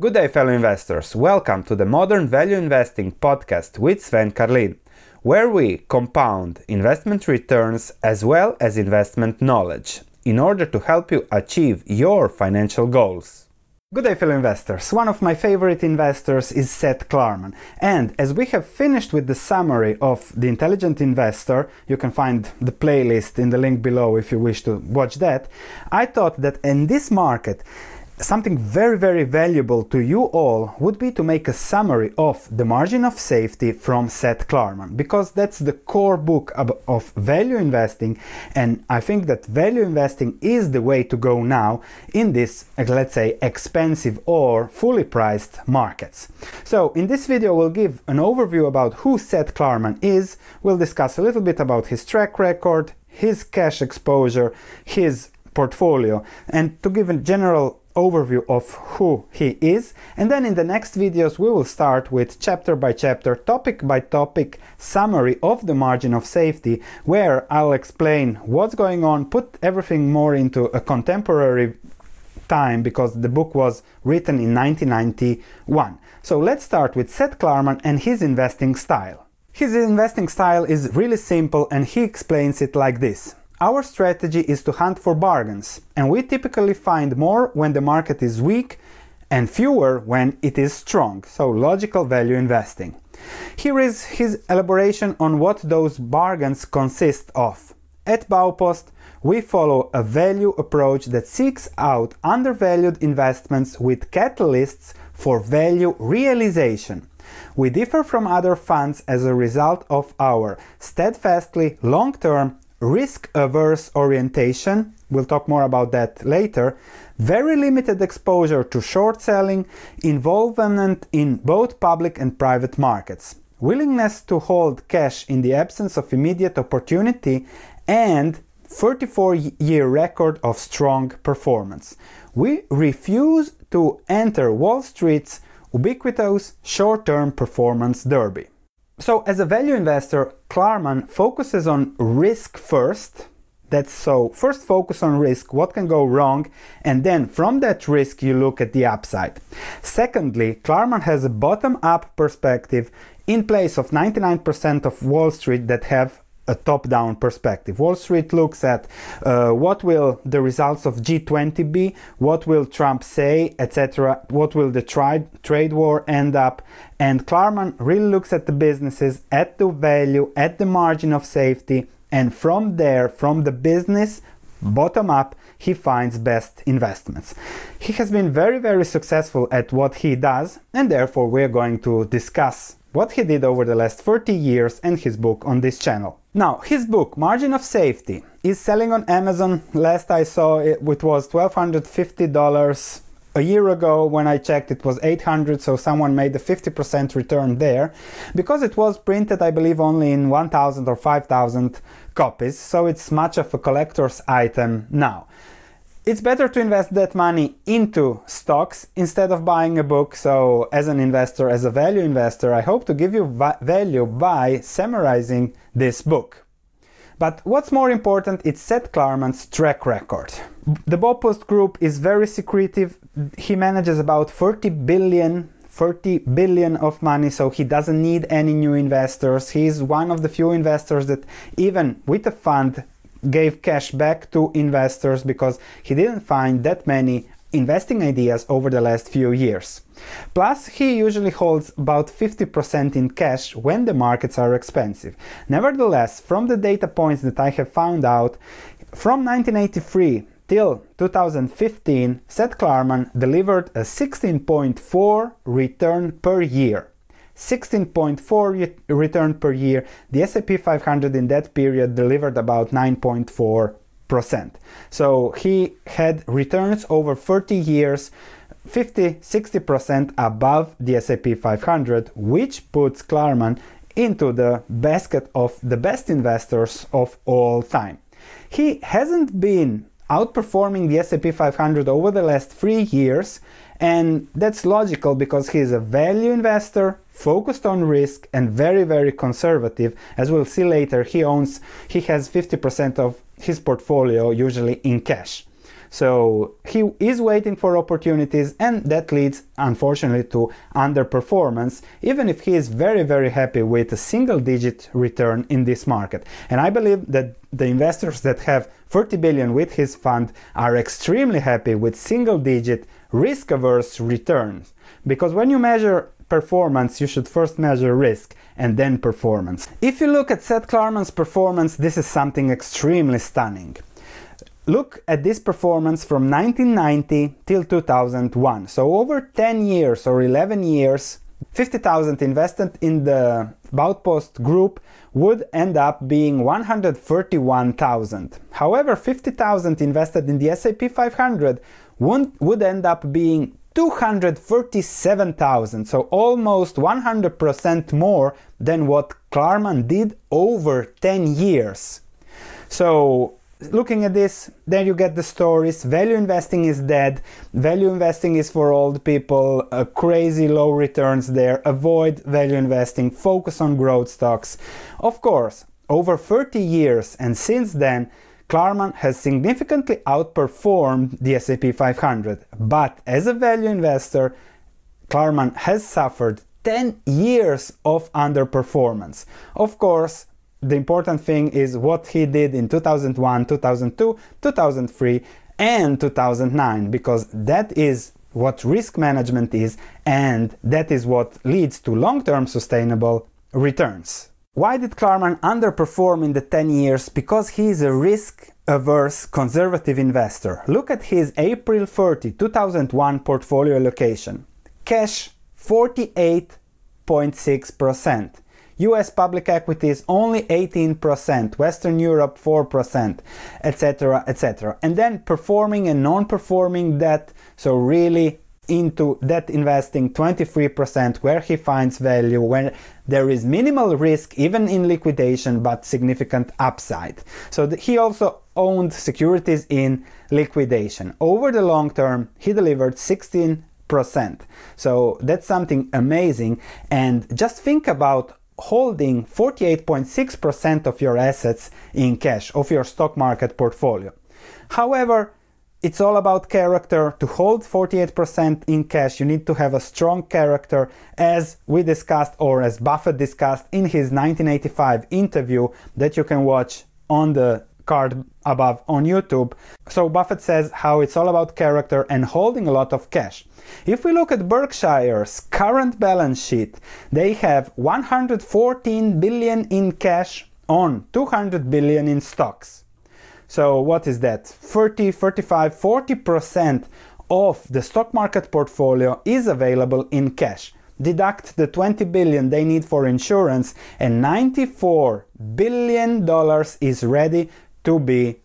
Good day, fellow investors. Welcome to the Modern Value Investing podcast with Sven Carlin, where we compound investment returns as well as investment knowledge in order to help you achieve your financial goals. Good day, fellow investors. One of my favorite investors is Seth Klarman. And as we have finished with the summary of The Intelligent Investor, you can find the playlist in the link below if you wish to watch that. I thought that in this market, Something very, very valuable to you all would be to make a summary of The Margin of Safety from Seth Klarman, because that's the core book of value investing, and I think that value investing is the way to go now in this, uh, let's say, expensive or fully priced markets. So, in this video, we'll give an overview about who Seth Klarman is, we'll discuss a little bit about his track record, his cash exposure, his portfolio, and to give a general overview of who he is. And then in the next videos we will start with chapter by chapter topic by topic summary of the margin of safety where I'll explain what's going on put everything more into a contemporary time because the book was written in 1991 so let's start with Seth Klarman and his investing style. His investing style is really simple and he explains it like this our strategy is to hunt for bargains, and we typically find more when the market is weak and fewer when it is strong, so logical value investing. Here is his elaboration on what those bargains consist of. At Baupost, we follow a value approach that seeks out undervalued investments with catalysts for value realization. We differ from other funds as a result of our steadfastly long term risk averse orientation, we'll talk more about that later, very limited exposure to short selling, involvement in both public and private markets, willingness to hold cash in the absence of immediate opportunity, and 34 year record of strong performance. We refuse to enter Wall Street's ubiquitous short term performance derby. So, as a value investor, Klarman focuses on risk first. That's so, first focus on risk, what can go wrong, and then from that risk you look at the upside. Secondly, Klarman has a bottom up perspective in place of 99% of Wall Street that have a top-down perspective. Wall Street looks at uh, what will the results of G20 be, what will Trump say, etc. What will the tri- trade war end up? And Klarman really looks at the businesses, at the value, at the margin of safety, and from there, from the business bottom up, he finds best investments. He has been very, very successful at what he does, and therefore we're going to discuss what he did over the last 30 years and his book on this channel. Now, his book, Margin of Safety, is selling on Amazon. Last I saw it, it was $1,250. A year ago, when I checked, it was 800, so someone made a 50% return there. Because it was printed, I believe, only in 1,000 or 5,000 copies, so it's much of a collector's item now it's better to invest that money into stocks instead of buying a book. So, as an investor, as a value investor, I hope to give you va- value by summarizing this book. But what's more important, it's Seth Klarman's track record. The Baupost Group is very secretive. He manages about 40 billion 30 billion of money so he doesn't need any new investors he's one of the few investors that even with a fund gave cash back to investors because he didn't find that many investing ideas over the last few years. Plus, he usually holds about 50% in cash when the markets are expensive. Nevertheless, from the data points that I have found out, from 1983 till 2015, Seth Klarman delivered a 16.4 return per year. 16.4 return per year. The S&P 500 in that period delivered about 9.4%. So he had returns over 30 years 50 60% above the S&P 500, which puts Klarman into the basket of the best investors of all time. He hasn't been outperforming the S&P 500 over the last 3 years and that's logical because he's a value investor, focused on risk, and very, very conservative. As we'll see later, he owns, he has 50% of his portfolio usually in cash. So he is waiting for opportunities, and that leads, unfortunately, to underperformance, even if he is very, very happy with a single digit return in this market. And I believe that the investors that have 30 billion with his fund are extremely happy with single digit risk averse returns. Because when you measure performance, you should first measure risk and then performance. If you look at Seth Klarman's performance, this is something extremely stunning. Look at this performance from 1990 till 2001. So over 10 years or 11 years, 50,000 invested in the Baupost group would end up being 131,000. However, 50,000 invested in the S&P 500 would, would end up being 237,000, so almost 100% more than what Klarman did over 10 years. So looking at this, there you get the stories. Value investing is dead. Value investing is for old people. Uh, crazy low returns there. Avoid value investing. Focus on growth stocks. Of course, over 30 years and since then, Klarman has significantly outperformed the S&P 500, but as a value investor, Klarman has suffered 10 years of underperformance. Of course, the important thing is what he did in 2001, 2002, 2003, and 2009 because that is what risk management is and that is what leads to long-term sustainable returns. Why did Klarman underperform in the 10 years? Because he is a risk averse conservative investor. Look at his April 30, 2001 portfolio allocation. Cash 48.6%. US public equities only 18%, Western Europe 4%, etc., etc. And then performing and non performing debt, so really into debt investing 23% where he finds value when there is minimal risk even in liquidation but significant upside so he also owned securities in liquidation over the long term he delivered 16% so that's something amazing and just think about holding 48.6% of your assets in cash of your stock market portfolio however it's all about character. To hold 48% in cash, you need to have a strong character, as we discussed, or as Buffett discussed in his 1985 interview that you can watch on the card above on YouTube. So, Buffett says how it's all about character and holding a lot of cash. If we look at Berkshire's current balance sheet, they have 114 billion in cash on 200 billion in stocks. So what is that? 30, 35, 40% of the stock market portfolio is available in cash. Deduct the 20 billion they need for insurance and 94 billion dollars is ready to be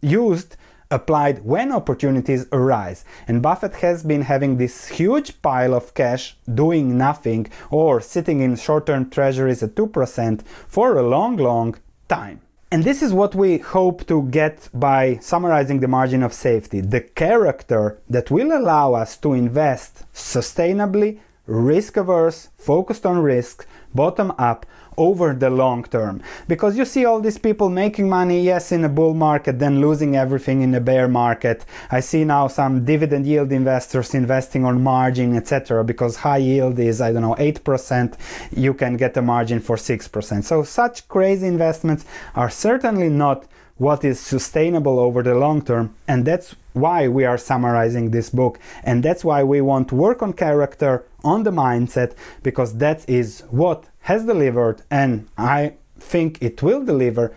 used applied when opportunities arise. And Buffett has been having this huge pile of cash doing nothing or sitting in short term treasuries at 2% for a long, long time. And this is what we hope to get by summarizing the margin of safety the character that will allow us to invest sustainably, risk averse, focused on risk, bottom up over the long term. Because you see all these people making money, yes, in a bull market, then losing everything in a bear market. I see now some dividend yield investors investing on margin, etc. Because high yield is, I don't know, 8%, you can get a margin for 6%. So such crazy investments are certainly not what is sustainable over the long term. And that's why we are summarizing this book. And that's why we want to work on character, on the mindset, because that is what has delivered, and I think it will deliver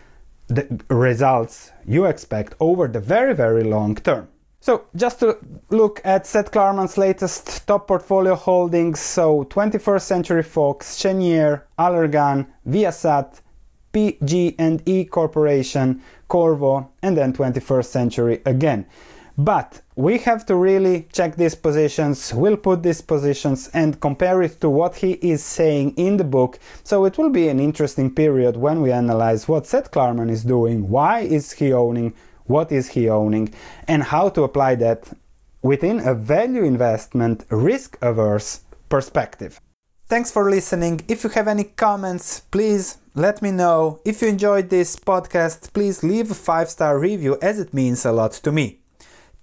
the results you expect over the very, very long term. So, just to look at Seth Klarman's latest top portfolio holdings so 21st Century Fox, Cheniere, Allergan, Viasat, PG&E Corporation, Qorvo, and then 21st Century again. But we have to really check these positions, we'll put these positions and compare it to what he is saying in the book. So it will be an interesting period when we analyze what Seth Klarman is doing, why is he owning, what is he owning, and how to apply that within a value investment risk averse perspective. Thanks for listening. If you have any comments, please let me know. If you enjoyed this podcast, please leave a five star review as it means a lot to me.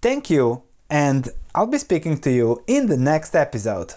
Thank you, and I'll be speaking to you in the next episode.